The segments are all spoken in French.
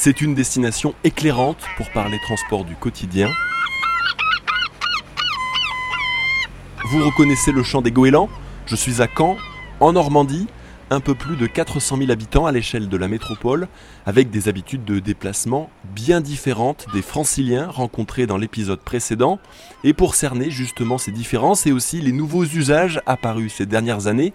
C'est une destination éclairante pour parler transport du quotidien. Vous reconnaissez le chant des goélands Je suis à Caen, en Normandie, un peu plus de 400 000 habitants à l'échelle de la métropole, avec des habitudes de déplacement bien différentes des franciliens rencontrés dans l'épisode précédent. Et pour cerner justement ces différences et aussi les nouveaux usages apparus ces dernières années,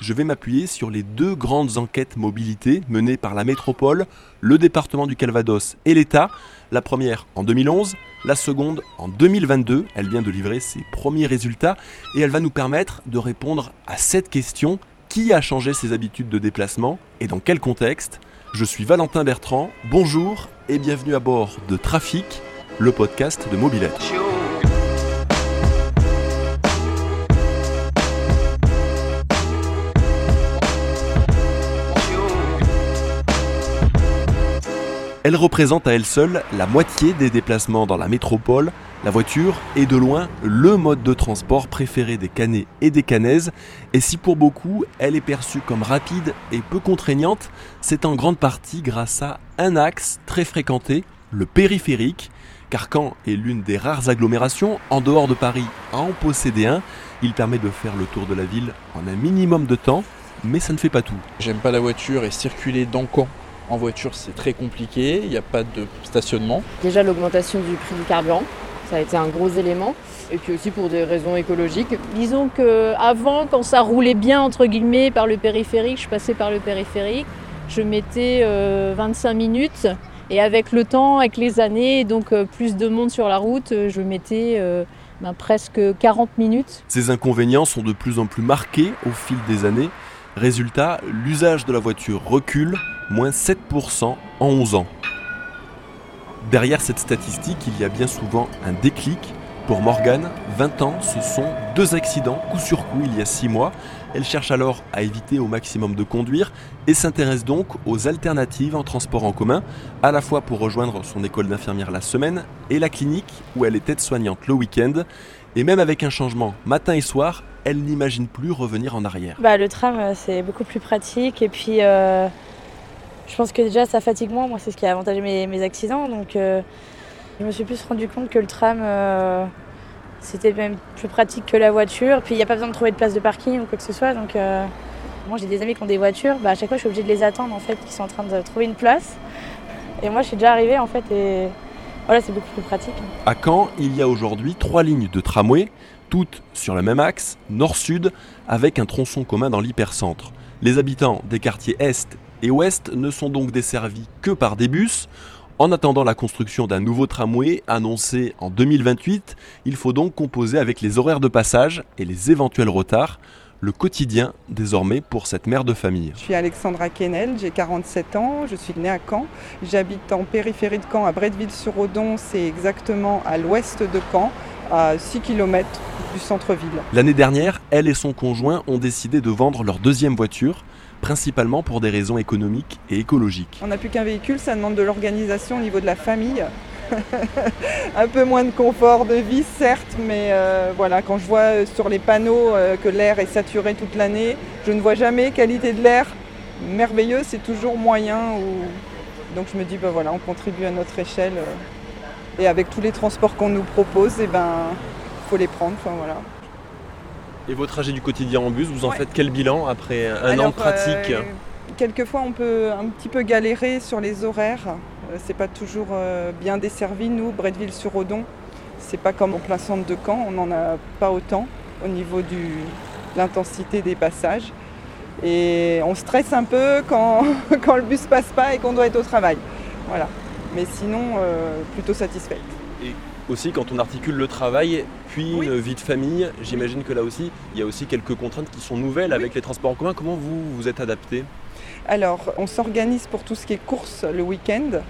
je vais m'appuyer sur les deux grandes enquêtes mobilité menées par la métropole, le département du Calvados et l'État. La première en 2011, la seconde en 2022. Elle vient de livrer ses premiers résultats et elle va nous permettre de répondre à cette question qui a changé ses habitudes de déplacement et dans quel contexte Je suis Valentin Bertrand, bonjour et bienvenue à bord de Trafic, le podcast de Mobilette. Elle représente à elle seule la moitié des déplacements dans la métropole. La voiture est de loin le mode de transport préféré des Canets et des Canaises. Et si pour beaucoup, elle est perçue comme rapide et peu contraignante, c'est en grande partie grâce à un axe très fréquenté, le périphérique. Car Caen est l'une des rares agglomérations en dehors de Paris à en posséder un. Il permet de faire le tour de la ville en un minimum de temps, mais ça ne fait pas tout. J'aime pas la voiture et circuler dans Caen en voiture, c'est très compliqué, il n'y a pas de stationnement. Déjà l'augmentation du prix du carburant, ça a été un gros élément. Et puis aussi pour des raisons écologiques. Disons qu'avant, quand ça roulait bien, entre guillemets, par le périphérique, je passais par le périphérique, je mettais 25 euh, minutes. Et avec le temps, avec les années, donc euh, plus de monde sur la route, euh, je mettais ben, presque 40 minutes. Ces inconvénients sont de plus en plus marqués au fil des années. Résultat, l'usage de la voiture recule, moins 7% en 11 ans. Derrière cette statistique, il y a bien souvent un déclic. Pour Morgane, 20 ans, ce sont deux accidents coup sur coup il y a 6 mois. Elle cherche alors à éviter au maximum de conduire et s'intéresse donc aux alternatives en transport en commun, à la fois pour rejoindre son école d'infirmière la semaine et la clinique où elle est aide-soignante le week-end. Et même avec un changement matin et soir, elle n'imagine plus revenir en arrière. Bah, le tram, euh, c'est beaucoup plus pratique. Et puis, euh, je pense que déjà, ça fatigue moins. Moi, c'est ce qui a avantagé mes, accidents. Donc, euh, je me suis plus rendu compte que le tram, c'était même plus pratique que la voiture. Puis, il n'y a pas besoin de trouver de place de parking ou quoi que ce soit. Donc, moi, j'ai des amis qui ont des voitures. Bah, à chaque fois, je suis obligée de les attendre, en fait, qui sont en train de trouver une place. Et moi, je suis déjà arrivée, en fait, et voilà, c'est beaucoup plus pratique. À Caen, il y a aujourd'hui trois lignes de tramway toutes sur le même axe, nord-sud, avec un tronçon commun dans l'hypercentre. Les habitants des quartiers Est et Ouest ne sont donc desservis que par des bus. En attendant la construction d'un nouveau tramway annoncé en 2028, il faut donc composer avec les horaires de passage et les éventuels retards le quotidien désormais pour cette mère de famille. Je suis Alexandra Kennel, j'ai 47 ans, je suis née à Caen. J'habite en périphérie de Caen, à Bretteville-sur-Odon, c'est exactement à l'ouest de Caen, à 6 km du centre-ville. L'année dernière, elle et son conjoint ont décidé de vendre leur deuxième voiture, principalement pour des raisons économiques et écologiques. On n'a plus qu'un véhicule, ça demande de l'organisation au niveau de la famille. un peu moins de confort de vie, certes, mais euh, voilà, quand je vois sur les panneaux euh, que l'air est saturé toute l'année, je ne vois jamais qualité de l'air merveilleux, c'est toujours moyen. Donc je me dis, ben voilà, on contribue à notre échelle. Euh, et avec tous les transports qu'on nous propose, il eh ben, faut les prendre. Et vos trajets du quotidien en bus, vous en faites quel bilan après un an de pratique euh, Quelquefois, on peut un petit peu galérer sur les horaires. Euh, c'est pas toujours euh, bien desservi. Nous, Bretteville-sur-Odon, c'est pas comme en plein centre de Caen. On n'en a pas autant au niveau de l'intensité des passages. Et on stresse un peu quand, quand le bus passe pas et qu'on doit être au travail. Voilà mais sinon euh, plutôt satisfaite. Aussi quand on articule le travail puis une vie de famille, j'imagine que là aussi il y a aussi quelques contraintes qui sont nouvelles avec les transports en commun. Comment vous vous êtes adapté? Alors on s'organise pour tout ce qui est course le week-end.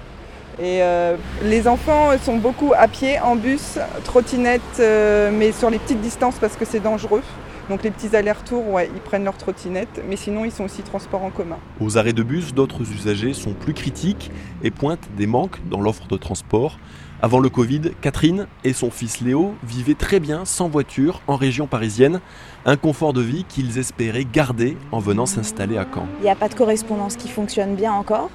Et euh, les enfants sont beaucoup à pied, en bus, trottinette, euh, mais sur les petites distances parce que c'est dangereux. Donc les petits allers-retours, ouais, ils prennent leur trottinette, mais sinon ils sont aussi transports en commun. Aux arrêts de bus, d'autres usagers sont plus critiques et pointent des manques dans l'offre de transport. Avant le Covid, Catherine et son fils Léo vivaient très bien sans voiture en région parisienne, un confort de vie qu'ils espéraient garder en venant s'installer à Caen. Il n'y a pas de correspondance qui fonctionne bien encore.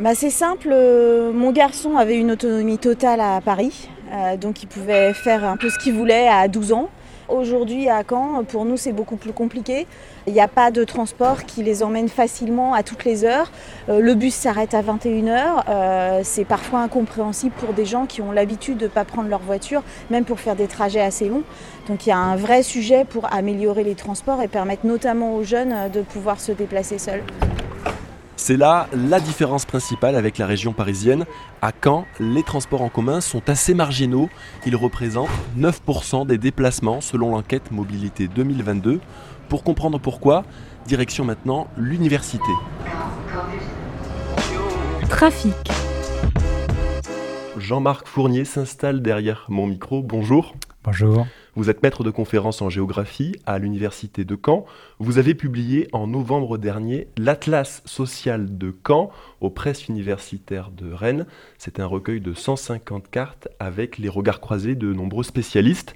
bah, C'est simple, euh, mon garçon avait une autonomie totale à Paris, euh, donc il pouvait faire un peu ce qu'il voulait à 12 ans. Aujourd'hui à Caen, pour nous c'est beaucoup plus compliqué. Il n'y a pas de transport qui les emmène facilement à toutes les heures. Euh, le bus s'arrête à 21h. c'est parfois incompréhensible pour des gens qui ont l'habitude de ne pas prendre leur voiture, même pour faire des trajets assez longs. Donc il y a un vrai sujet pour améliorer les transports et permettre notamment aux jeunes de pouvoir se déplacer seuls. C'est là la différence principale avec la région parisienne. À Caen, les transports en commun sont assez marginaux. Ils représentent 9% des déplacements selon l'enquête Mobilité 2022. Pour comprendre pourquoi, direction maintenant l'université. Trafic. Jean-Marc Fournier s'installe derrière mon micro. Bonjour. Bonjour. Vous êtes maître de conférence en géographie à l'Université de Caen. Vous avez publié en novembre dernier l'Atlas social de Caen aux presses universitaires de Rennes. C'est un recueil de 150 cartes avec les regards croisés de nombreux spécialistes.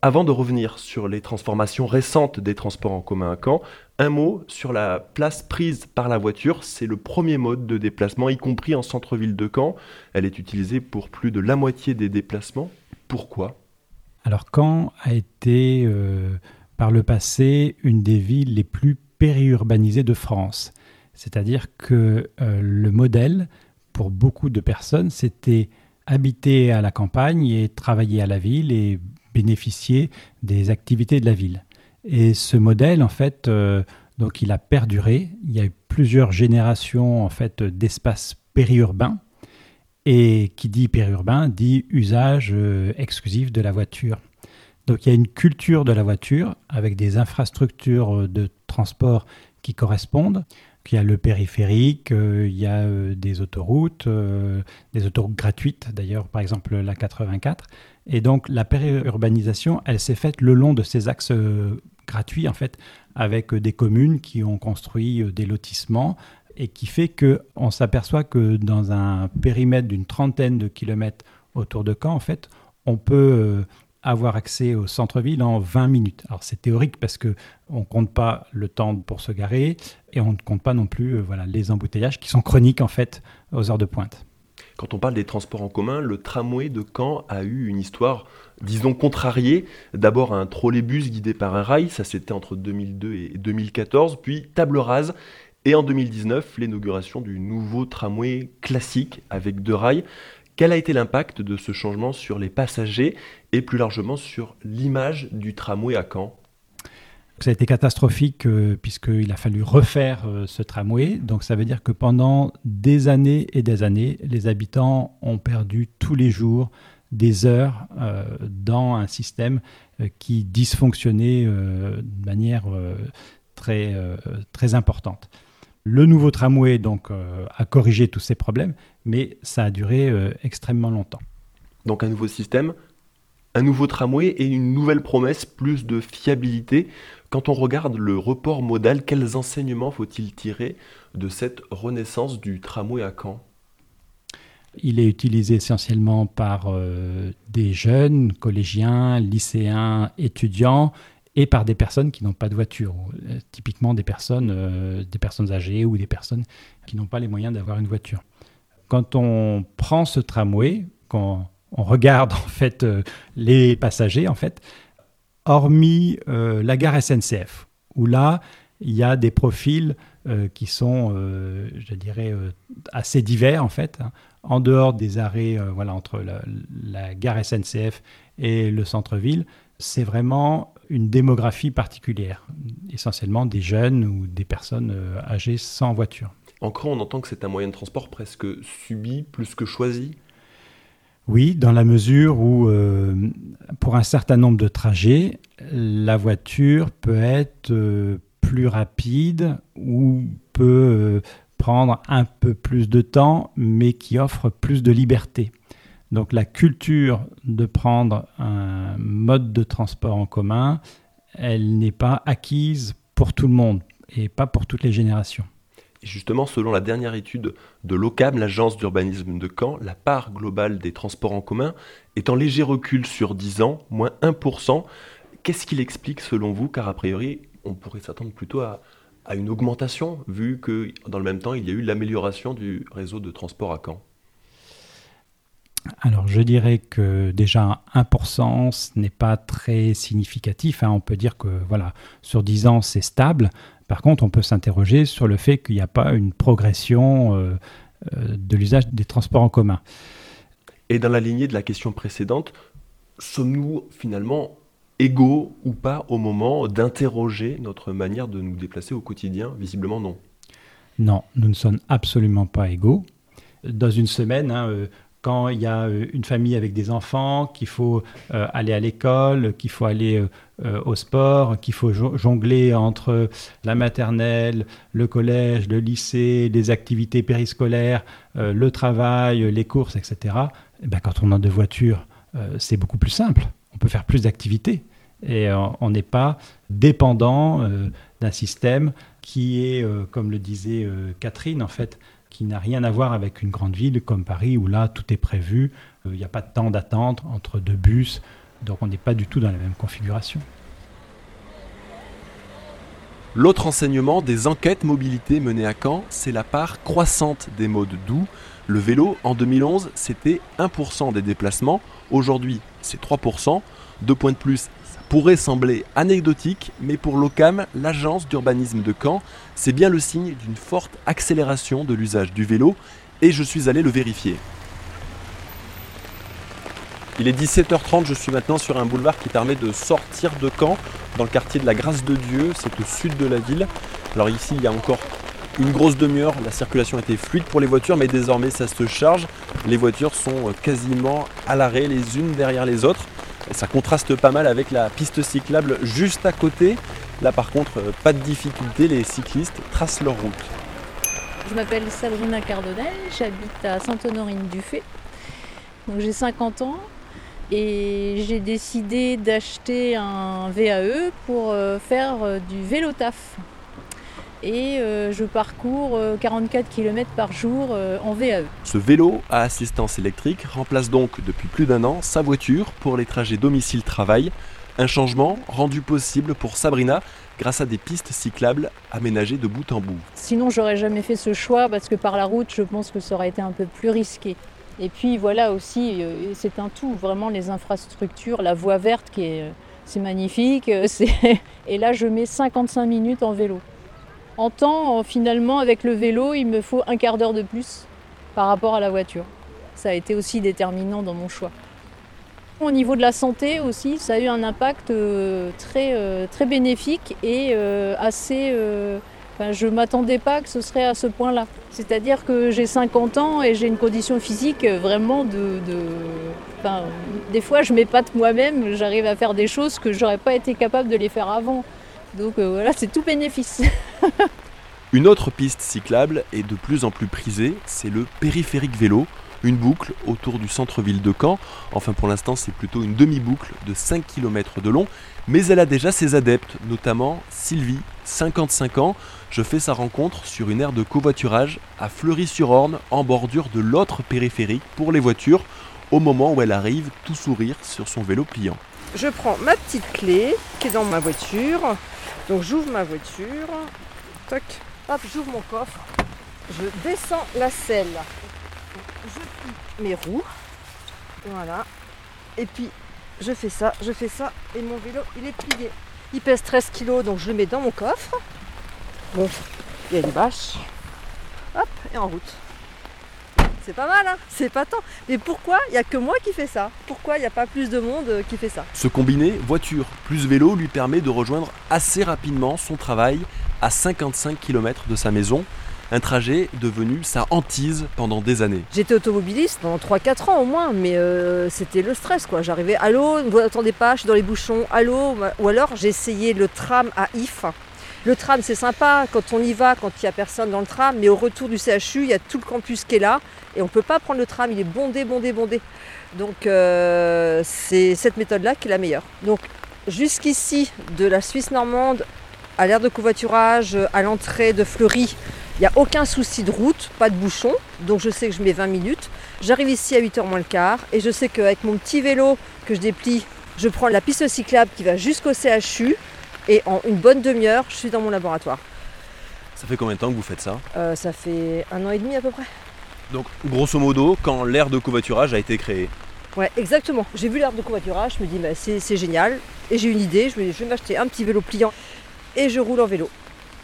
Avant de revenir sur les transformations récentes des transports en commun à Caen, un mot sur la place prise par la voiture. C'est le premier mode de déplacement, y compris en centre-ville de Caen. Elle est utilisée pour plus de la moitié des déplacements. Pourquoi? Alors Caen a été euh, par le passé une des villes les plus périurbanisées de France. C'est-à-dire que euh, le modèle pour beaucoup de personnes, c'était habiter à la campagne et travailler à la ville et bénéficier des activités de la ville. Et ce modèle, en fait, euh, donc il a perduré. Il y a eu plusieurs générations en fait d'espaces périurbains et qui dit périurbain dit usage euh, exclusif de la voiture. Donc il y a une culture de la voiture avec des infrastructures euh, de transport qui correspondent. Il y a le périphérique, euh, il y a des autoroutes, des autoroutes gratuites d'ailleurs, par exemple la 84. Et donc la périurbanisation, elle s'est faite le long de ces axes gratuits en fait, avec des communes qui ont construit des lotissements et qui fait qu'on s'aperçoit que dans un périmètre d'une trentaine de kilomètres autour de Caen, en fait, on peut euh, avoir accès au centre-ville en 20 minutes. Alors c'est théorique parce que on compte pas le temps pour se garer et on ne compte pas non plus euh, voilà les embouteillages qui sont chroniques en fait aux heures de pointe. Quand on parle des transports en commun, le tramway de Caen a eu une histoire, disons, contrariée. D'abord un trolleybus guidé par un rail, ça c'était entre 2002 et 2014, puis table rase et en 2019, l'inauguration du nouveau tramway classique avec deux rails. Quel a été l'impact de ce changement sur les passagers et plus largement sur l'image du tramway à Caen? Ça a été catastrophique euh, puisqu'il a fallu refaire euh, ce tramway. Donc ça veut dire que pendant des années et des années, les habitants ont perdu tous les jours des heures euh, dans un système qui dysfonctionnait de manière très, très importante. Le nouveau tramway donc euh, a corrigé tous ces problèmes, mais ça a duré euh, extrêmement longtemps. Donc un nouveau système, un nouveau tramway et une nouvelle promesse, plus de fiabilité. Quand on regarde le report modal, quels enseignements faut-il tirer de cette renaissance du tramway à Caen? Il est utilisé essentiellement par euh, des jeunes, collégiens, lycéens, étudiants et par des personnes qui n'ont pas de voiture, euh, typiquement des personnes, euh, des personnes âgées ou des personnes qui n'ont pas les moyens d'avoir une voiture. Quand on prend ce tramway, quand on regarde en fait euh, les passagers, en fait, hormis la gare SNCF, où là il y a des profils qui sont, je dirais, assez divers en fait. Hein. en dehors des arrêts, voilà, entre la, la gare SNCF et le centre-ville, c'est vraiment une démographie particulière, essentiellement des jeunes ou des personnes euh, âgées sans voiture. Encore, on entend que c'est un moyen de transport presque subi plus que choisi Oui, dans la mesure où, euh, pour un certain nombre de trajets, la voiture peut être euh, plus rapide ou peut prendre un peu plus de temps, mais qui offre plus de liberté. Donc la culture de prendre un mode de transport en commun, elle n'est pas acquise pour tout le monde et pas pour toutes les générations. Justement, selon la dernière étude de l'OCAM, l'agence d'urbanisme de Caen, la part globale des transports en commun est en léger recul sur 10 ans, moins 1%. Qu'est-ce qu'il explique selon vous Car a priori, on pourrait s'attendre plutôt à une augmentation, vu que dans le même temps, il y a eu l'amélioration du réseau de transport à Caen? Alors je dirais que déjà 1% ce n'est pas très significatif. Hein. On peut dire que voilà, sur 10 ans c'est stable. Par contre, on peut s'interroger sur le fait qu'il n'y a pas une progression euh, euh, de l'usage des transports en commun. Et dans la lignée de la question précédente, sommes-nous finalement égaux ou pas au moment d'interroger notre manière de nous déplacer au quotidien? Visiblement non. Non, nous ne sommes absolument pas égaux. Dans une semaine, hein, euh, quand il y a euh, une famille avec des enfants, qu'il faut euh, aller à l'école, qu'il faut aller au sport, qu'il faut jongler entre la maternelle, le collège, le lycée, les activités périscolaires, le travail, les courses, etc. Eh ben, quand on a deux voitures, c'est beaucoup plus simple. On peut faire plus d'activités et on n'est pas dépendant euh, d'un système qui est, euh, comme le disait euh, Catherine, en fait, qui n'a rien à voir avec une grande ville comme Paris où là tout est prévu, il n'y a pas de temps d'attente entre deux bus, donc on n'est pas du tout dans la même configuration. L'autre enseignement des enquêtes mobilité menées à Caen, c'est la part croissante des modes doux. Le vélo, en 2011, c'était 1% des déplacements. Aujourd'hui, c'est 3%. Deux points de plus, pourrait sembler anecdotique, mais pour l'OCAM, l'agence d'urbanisme de Caen, c'est bien le signe d'une forte accélération de l'usage du vélo, et je suis allé le vérifier. Il est 17h30, je suis maintenant sur un boulevard qui permet de sortir de Caen, dans le quartier de la Grâce de Dieu, c'est au sud de la ville. Alors ici, il y a encore une grosse demi-heure, la circulation était fluide pour les voitures, mais désormais ça se charge. Les voitures sont quasiment à l'arrêt les unes derrière les autres ça contraste pas mal avec la piste cyclable juste à côté. Là par contre, euh, pas de difficulté, les cyclistes tracent leur route. Je m'appelle Sabrina Cardonnel, j'habite à Sainte-Honorine-du-Fay. Donc j'ai 50 ans et j'ai décidé d'acheter un VAE pour euh, faire euh, du vélo taf et euh, je parcours 44 euh, km par jour euh, en VAE. Ce vélo à assistance électrique remplace donc depuis plus d'un an sa voiture pour les trajets domicile-travail. Un changement rendu possible pour Sabrina grâce à des pistes cyclables aménagées de bout en bout. Sinon, j'aurais jamais fait ce choix parce que par la route, je pense que ça aurait été un peu plus risqué. Et puis voilà aussi, c'est un tout, vraiment les infrastructures, la voie verte qui est, c'est magnifique. Et là, je mets 55 minutes en vélo. En temps, finalement, avec le vélo, il me faut un quart d'heure de plus par rapport à la voiture. Ça a été aussi déterminant dans mon choix. Au niveau de la santé aussi, ça a eu un impact euh, très, euh, très bénéfique et euh, assez... je ne m'attendais pas que ce serait à ce point-là. C'est-à-dire que j'ai 50 ans et j'ai une condition physique vraiment de... des fois, je m'épate moi-même, j'arrive à faire des choses que j'aurais pas été capable de les faire avant. Donc euh, voilà, c'est tout bénéfice. Une autre piste cyclable est de plus en plus prisée, c'est le périphérique vélo, une boucle autour du centre-ville de Caen. Enfin pour l'instant c'est plutôt une demi-boucle de 5 km de long, mais elle a déjà ses adeptes, notamment Sylvie, 55 ans. Je fais sa rencontre sur une aire de covoiturage à Fleury-sur-Orne, en bordure de l'autre périphérique pour les voitures, au moment où elle arrive tout sourire sur son vélo pliant. Je prends ma petite clé qui est dans ma voiture, donc j'ouvre ma voiture, toc, hop, j'ouvre mon coffre, je descends la selle, je plie mes roues, voilà, et puis je fais ça, je fais ça, et mon vélo il est plié. Il pèse 13 kg, donc je le mets dans mon coffre. Bon, il y a des bâches. Hop, et en route. C'est pas mal, hein C'est pas tant. Mais pourquoi il n'y a que moi qui fais ça? Pourquoi il n'y a pas plus de monde euh, qui fait ça? Ce combiné voiture plus vélo lui permet de rejoindre assez rapidement son travail à 55 km de sa maison. Un trajet devenu sa hantise pendant des années. J'étais automobiliste pendant 3-4 ans au moins, mais euh, c'était le stress quoi. J'arrivais, allô, ne vous attendez pas, je suis dans les bouchons, allô. Ou alors j'ai essayé le tram à If le tram, c'est sympa quand on y va, quand il n'y a personne dans le tram, mais au retour du CHU, il y a tout le campus qui est là et on ne peut pas prendre le tram, il est bondé, bondé, bondé. Donc euh, c'est cette méthode-là qui est la meilleure. Donc jusqu'ici, de la Suisse normande à l'aire de covoiturage, à l'entrée de Fleury, il n'y a aucun souci de route, pas de bouchon, donc je sais que je mets 20 minutes. J'arrive ici à 8h moins le quart et je sais qu'avec mon petit vélo que je déplie, je prends la piste cyclable qui va jusqu'au CHU et en une bonne demi-heure, je suis dans mon laboratoire. Ça fait combien de temps que vous faites ça Euh, ça fait un an et demi à peu près. Donc, grosso modo, quand l'ère de covoiturage a été créée. Ouais, exactement. J'ai vu l'herbe de covoiturage, je me dis, bah, c'est génial. Et j'ai une idée, je me dis, je vais m'acheter un petit vélo pliant et je roule en vélo.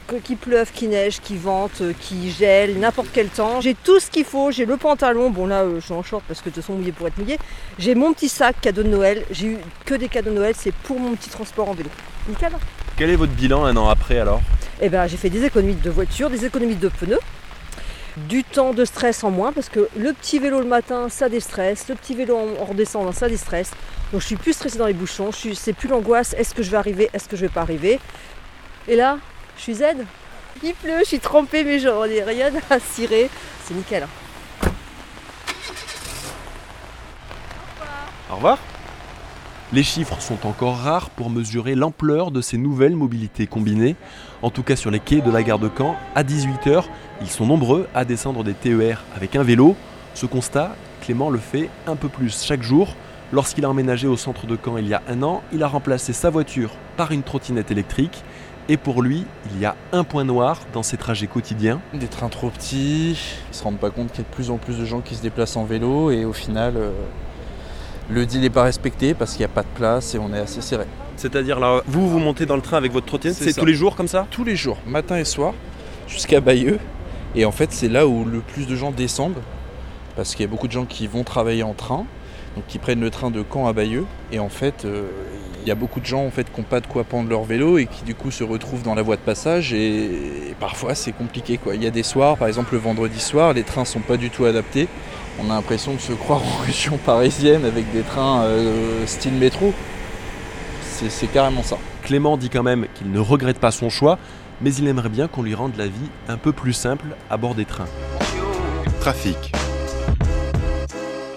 Que- Qu'il pleuve, qu'il neige, qu'il vente, euh, qu'il gèle, n'importe quel temps. J'ai tout ce qu'il faut, j'ai le pantalon, bon là euh, je suis en short parce que de toute façon mouillé pour être mouillé. J'ai mon petit sac cadeau de Noël, j'ai eu que des cadeaux de Noël, c'est pour mon petit transport en vélo. Nickel Quel est votre bilan un an après alors Eh ben, j'ai fait des économies de voiture, des économies de pneus, du temps de stress en moins parce que le petit vélo le matin ça déstresse, le petit vélo en, en redescendant ça déstresse. Donc je suis plus stressée dans les bouchons, je suis- c'est plus l'angoisse, est-ce que je vais arriver, est-ce que je vais pas arriver? Et là, je suis zen. Il pleut, je suis trempée mais j'en ai rien à cirer. C'est nickel. hein. Au revoir. Les chiffres sont encore rares pour mesurer l'ampleur de ces nouvelles mobilités combinées. En tout cas sur les quais de la gare de Caen, à 18h, ils sont nombreux à descendre des TER avec un vélo. Ce constat, Clément le fait un peu plus chaque jour. Lorsqu'il a emménagé au centre de Caen il y a un an, il a remplacé sa voiture par une trottinette électrique. Et pour lui, il y a un point noir dans ses trajets quotidiens. Des trains trop petits, ils se rendent pas compte qu'il y a de plus en plus de gens qui se déplacent en vélo et au final, euh, le deal n'est pas respecté parce qu'il n'y a pas de place et on est assez serré. C'est-à-dire là, vous, vous montez dans le train avec votre trottinette, C'est tous les jours comme ça? Tous les jours, matin et soir, jusqu'à Bayeux. Et en fait, c'est là où le plus de gens descendent parce qu'il y a beaucoup de gens qui vont travailler en train, donc qui prennent le train de Caen à Bayeux. Et en fait, euh, il y a beaucoup de gens en fait, qui n'ont pas de quoi pendre leur vélo et qui du coup se retrouvent dans la voie de passage. Et, et parfois, c'est compliqué. Il y a des soirs, par exemple le vendredi soir, les trains sont pas du tout adaptés. On a l'impression de se croire en région parisienne avec des trains euh, style métro. C'est c'est carrément ça. Clément dit quand même qu'il ne regrette pas son choix, mais il aimerait bien qu'on lui rende la vie un peu plus simple à bord des trains. Trafic.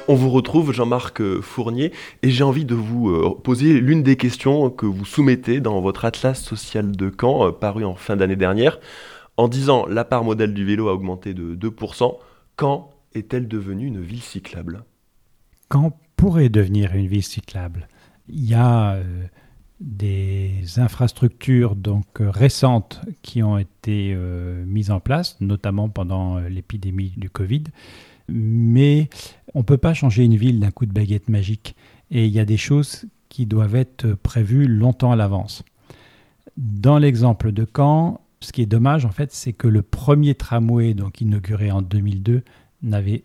On vous retrouve, Jean-Marc euh, Fournier, et j'ai envie de vous euh, poser l'une des questions que vous soumettez dans votre Atlas social de Caen, paru en fin d'année dernière, en disant la part modèle du vélo a augmenté de 2%. Caen est-elle devenue une ville cyclable? Quand pourrait devenir une ville cyclable? Il y a euh, des infrastructures donc euh, récentes qui ont été euh, mises en place, notamment pendant l'épidémie du Covid. Mais on ne peut pas changer une ville d'un coup de baguette magique. Et il y a des choses qui doivent être prévues longtemps à l'avance. Dans l'exemple de Caen, ce qui est dommage, en fait, c'est que le premier tramway, donc inauguré en 2002, n'avait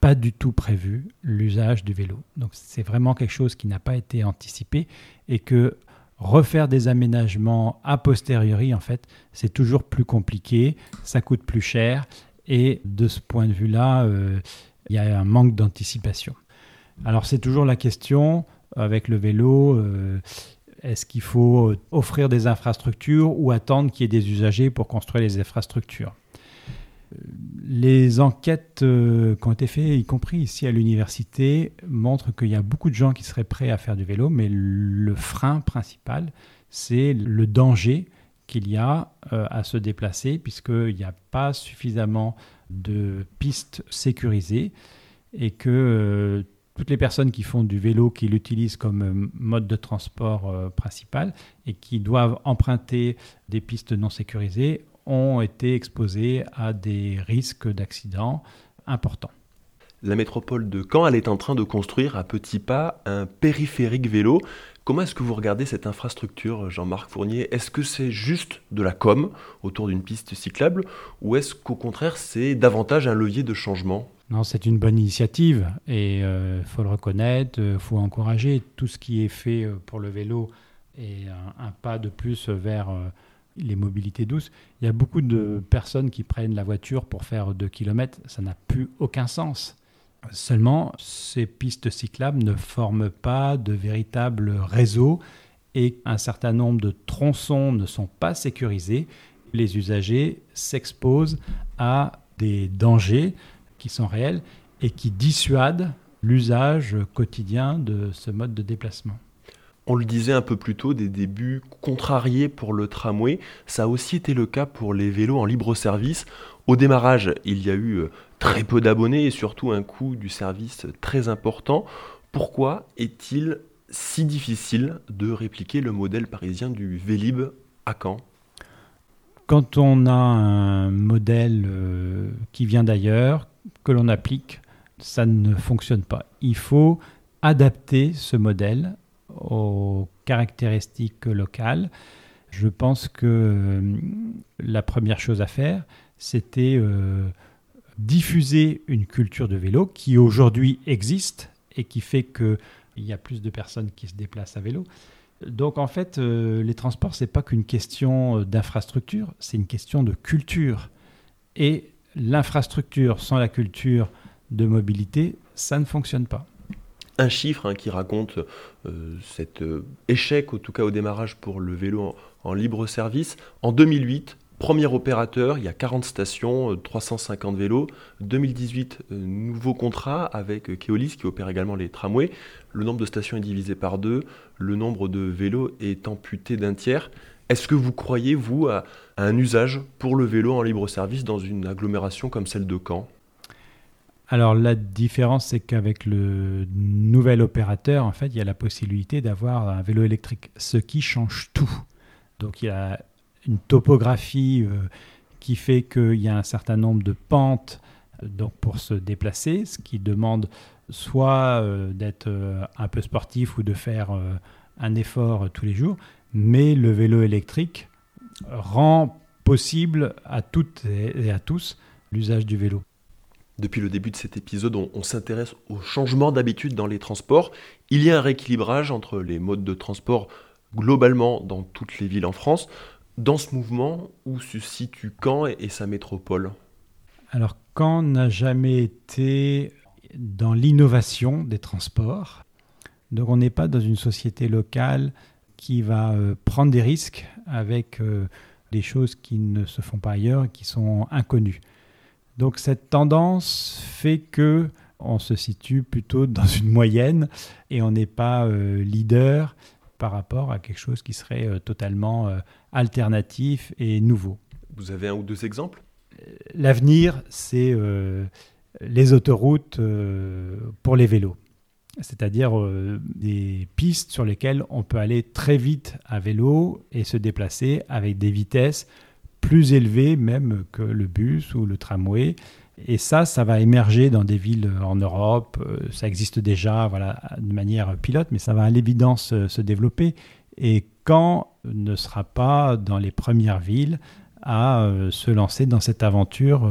pas du tout prévu l'usage du vélo. Donc c'est vraiment quelque chose qui n'a pas été anticipé et que refaire des aménagements a posteriori, en fait, c'est toujours plus compliqué, ça coûte plus cher et de ce point de vue-là, euh, il y a un manque d'anticipation. Alors c'est toujours la question avec le vélo. euh, est-ce qu'il faut offrir des infrastructures ou attendre qu'il y ait des usagers pour construire les infrastructures? Les enquêtes euh, qui ont été faites, y compris ici à l'université, montrent qu'il y a beaucoup de gens qui seraient prêts à faire du vélo, mais le frein principal, c'est le danger qu'il y a euh, à se déplacer, puisqu'il n'y a pas suffisamment de pistes sécurisées et que euh, toutes les personnes qui font du vélo, qui l'utilisent comme mode de transport principal et qui doivent emprunter des pistes non sécurisées ont été exposés à des risques d'accidents importants. La métropole de Caen, elle est en train de construire à petits pas un périphérique vélo. Comment est-ce que vous regardez cette infrastructure, Jean-Marc Fournier? Est-ce que c'est juste de la com autour d'une piste cyclable ou est-ce qu'au contraire c'est davantage un levier de changement? Non, c'est une bonne initiative et il euh, faut le reconnaître, il faut encourager tout ce qui est fait euh, pour le vélo et un, un pas de plus vers euh, les mobilités douces. Il y a beaucoup de personnes qui prennent la voiture pour faire 2 km, ça n'a plus aucun sens. Seulement, ces pistes cyclables ne forment pas de véritable réseau et un certain nombre de tronçons ne sont pas sécurisés. Les usagers s'exposent à des dangers qui sont réels et qui dissuadent l'usage quotidien de ce mode de déplacement. On le disait un peu plus tôt, des débuts contrariés pour le tramway. Ça a aussi été le cas pour les vélos en libre service. Au démarrage, il y a eu très peu d'abonnés et surtout un coût du service très important. Pourquoi est-il si difficile de répliquer le modèle parisien du Vélib à Caen? Quand on a un modèle euh, qui vient d'ailleurs, que l'on applique, ça ne fonctionne pas. Il faut adapter ce modèle aux caractéristiques locales. Je pense que euh, la première chose à faire, c'était euh, diffuser une culture de vélo qui aujourd'hui existe et qui fait qu'il y a plus de personnes qui se déplacent à vélo. Donc en fait, euh, les transports, c'est pas qu'une question d'infrastructure, c'est une question de culture. Et l'infrastructure sans la culture de mobilité, ça ne fonctionne pas un chiffre hein, qui raconte euh, cet euh, échec, en tout cas au démarrage pour le vélo en, libre service. En 2008, premier opérateur, il y a 40 stations, 350 euh, vélos. 2018, nouveau contrat avec Keolis qui opère également les tramways. Le nombre de stations est divisé par deux, le nombre de vélos est amputé d'un tiers. Est-ce que vous croyez, vous, à un usage pour le vélo en libre service dans une agglomération comme celle de Caen? Alors la différence, c'est qu'avec le nouvel opérateur, en fait, il y a la possibilité d'avoir un vélo électrique, ce qui change tout. Donc il y a une topographie euh, qui fait qu'il y a un certain nombre de pentes donc pour se déplacer, ce qui demande soit euh, d'être euh, un peu sportif ou de faire un effort tous les jours, mais le vélo électrique rend possible à toutes et à tous l'usage du vélo. Depuis le début de cet épisode, on, s'intéresse au changement d'habitude dans les transports. Il y a un rééquilibrage entre les modes de transport globalement dans toutes les villes en France. Dans ce mouvement, où se situe Caen et, sa métropole? Alors Caen n'a jamais été dans l'innovation des transports. Donc on n'est pas dans une société locale qui va euh, prendre des risques avec euh, des choses qui ne se font pas ailleurs et qui sont inconnues. Donc cette tendance fait que on se situe plutôt dans une moyenne et on n'est pas euh, leader par rapport à quelque chose qui serait euh, totalement euh, alternatif et nouveau. Vous avez un ou deux exemples? L'avenir, c'est les autoroutes pour les vélos, c'est-à-dire des pistes sur lesquelles on peut aller très vite à vélo et se déplacer avec des vitesses plus élevé même que le bus ou le tramway. Et ça, ça va émerger dans des villes en Europe. Euh, ça existe déjà voilà, de manière pilote, mais ça va à l'évidence euh, se développer. Et quand ne sera pas dans les premières villes à euh, se lancer dans cette aventure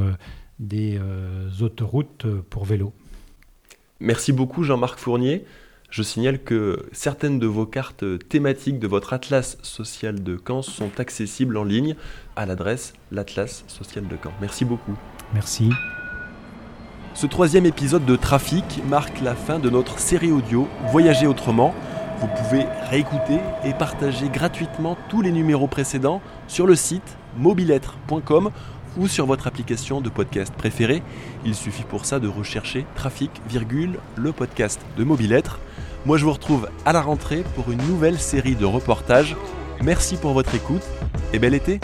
des autoroutes pour vélo. Merci beaucoup Jean-Marc Fournier. Je signale que certaines de vos cartes thématiques de votre Atlas social de Caen sont accessibles en ligne à l'adresse l'Atlas social de Caen. Merci beaucoup. Merci. Ce troisième épisode de Trafic marque la fin de notre série audio Voyager autrement. Vous pouvez réécouter et partager gratuitement tous les numéros précédents sur le site mobilettre.com ou sur votre application de podcast préférée. Il suffit pour ça de rechercher Trafic, virgule, le podcast de Mobilettre. Moi, je vous retrouve à la rentrée pour une nouvelle série de reportages. Merci pour votre écoute et bel été!